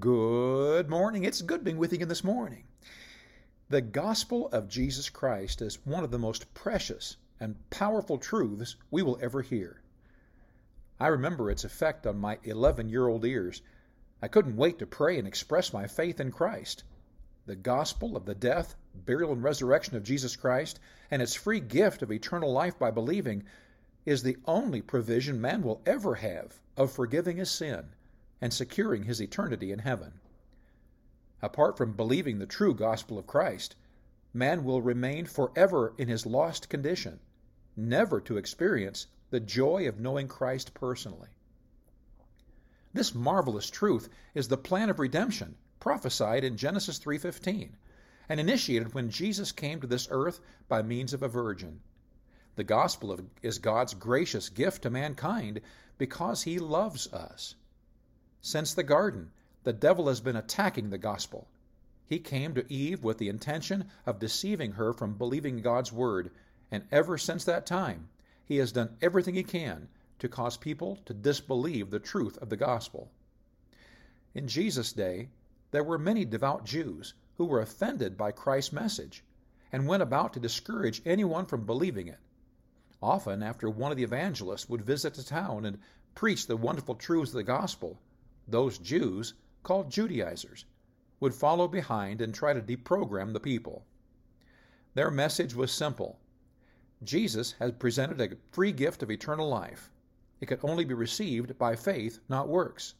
Good morning. It's good being with you again this morning. The gospel of Jesus Christ is one of the most precious and powerful truths we will ever hear. I remember its effect on my 11 year old ears. I couldn't wait to pray and express my faith in Christ. The gospel of the death, burial, and resurrection of Jesus Christ, and its free gift of eternal life by believing, is the only provision man will ever have of forgiving his sin and securing his eternity in heaven. Apart from believing the true gospel of Christ, man will remain forever in his lost condition, never to experience the joy of knowing Christ personally. This marvelous truth is the plan of redemption prophesied in Genesis 3:15 and initiated when Jesus came to this earth by means of a virgin. The gospel is God's gracious gift to mankind because he loves us. Since the garden, the devil has been attacking the gospel. He came to Eve with the intention of deceiving her from believing God's word, and ever since that time, he has done everything he can to cause people to disbelieve the truth of the gospel. In Jesus' day, there were many devout Jews who were offended by Christ's message and went about to discourage anyone from believing it. Often, after one of the evangelists would visit a town and preach the wonderful truths of the gospel, those Jews, called Judaizers, would follow behind and try to deprogram the people. Their message was simple Jesus has presented a free gift of eternal life. It could only be received by faith, not works.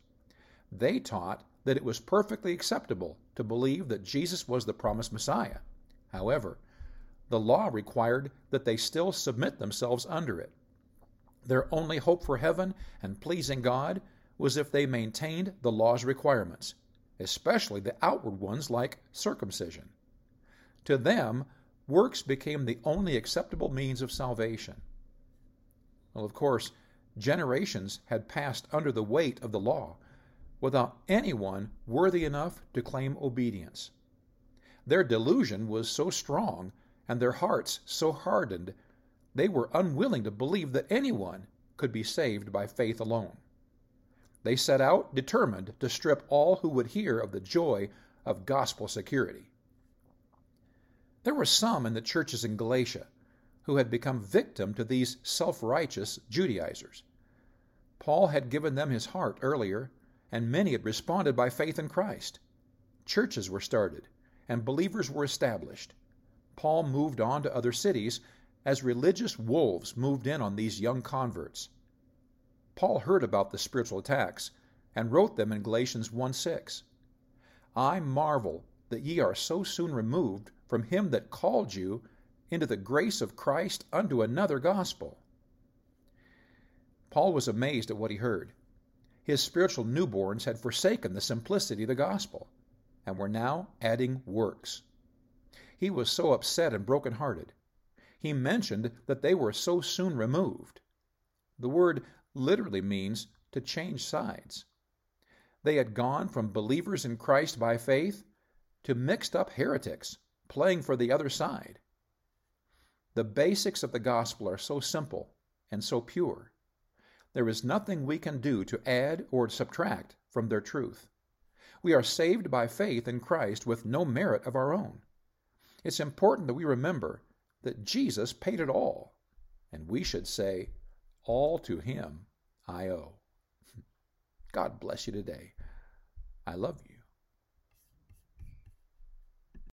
They taught that it was perfectly acceptable to believe that Jesus was the promised Messiah. However, the law required that they still submit themselves under it. Their only hope for heaven and pleasing God was if they maintained the law's requirements, especially the outward ones like circumcision. To them, works became the only acceptable means of salvation. Well, of course, generations had passed under the weight of the law without anyone worthy enough to claim obedience. Their delusion was so strong and their hearts so hardened, they were unwilling to believe that anyone could be saved by faith alone. They set out determined to strip all who would hear of the joy of gospel security. There were some in the churches in Galatia who had become victim to these self righteous Judaizers. Paul had given them his heart earlier, and many had responded by faith in Christ. Churches were started, and believers were established. Paul moved on to other cities as religious wolves moved in on these young converts. Paul heard about the spiritual attacks and wrote them in Galatians 1:6. I marvel that ye are so soon removed from him that called you into the grace of Christ unto another gospel. Paul was amazed at what he heard. His spiritual newborns had forsaken the simplicity of the gospel and were now adding works. He was so upset and broken-hearted. He mentioned that they were so soon removed. The word literally means to change sides. They had gone from believers in Christ by faith to mixed up heretics playing for the other side. The basics of the gospel are so simple and so pure. There is nothing we can do to add or subtract from their truth. We are saved by faith in Christ with no merit of our own. It's important that we remember that Jesus paid it all, and we should say, all to him I owe. God bless you today. I love you.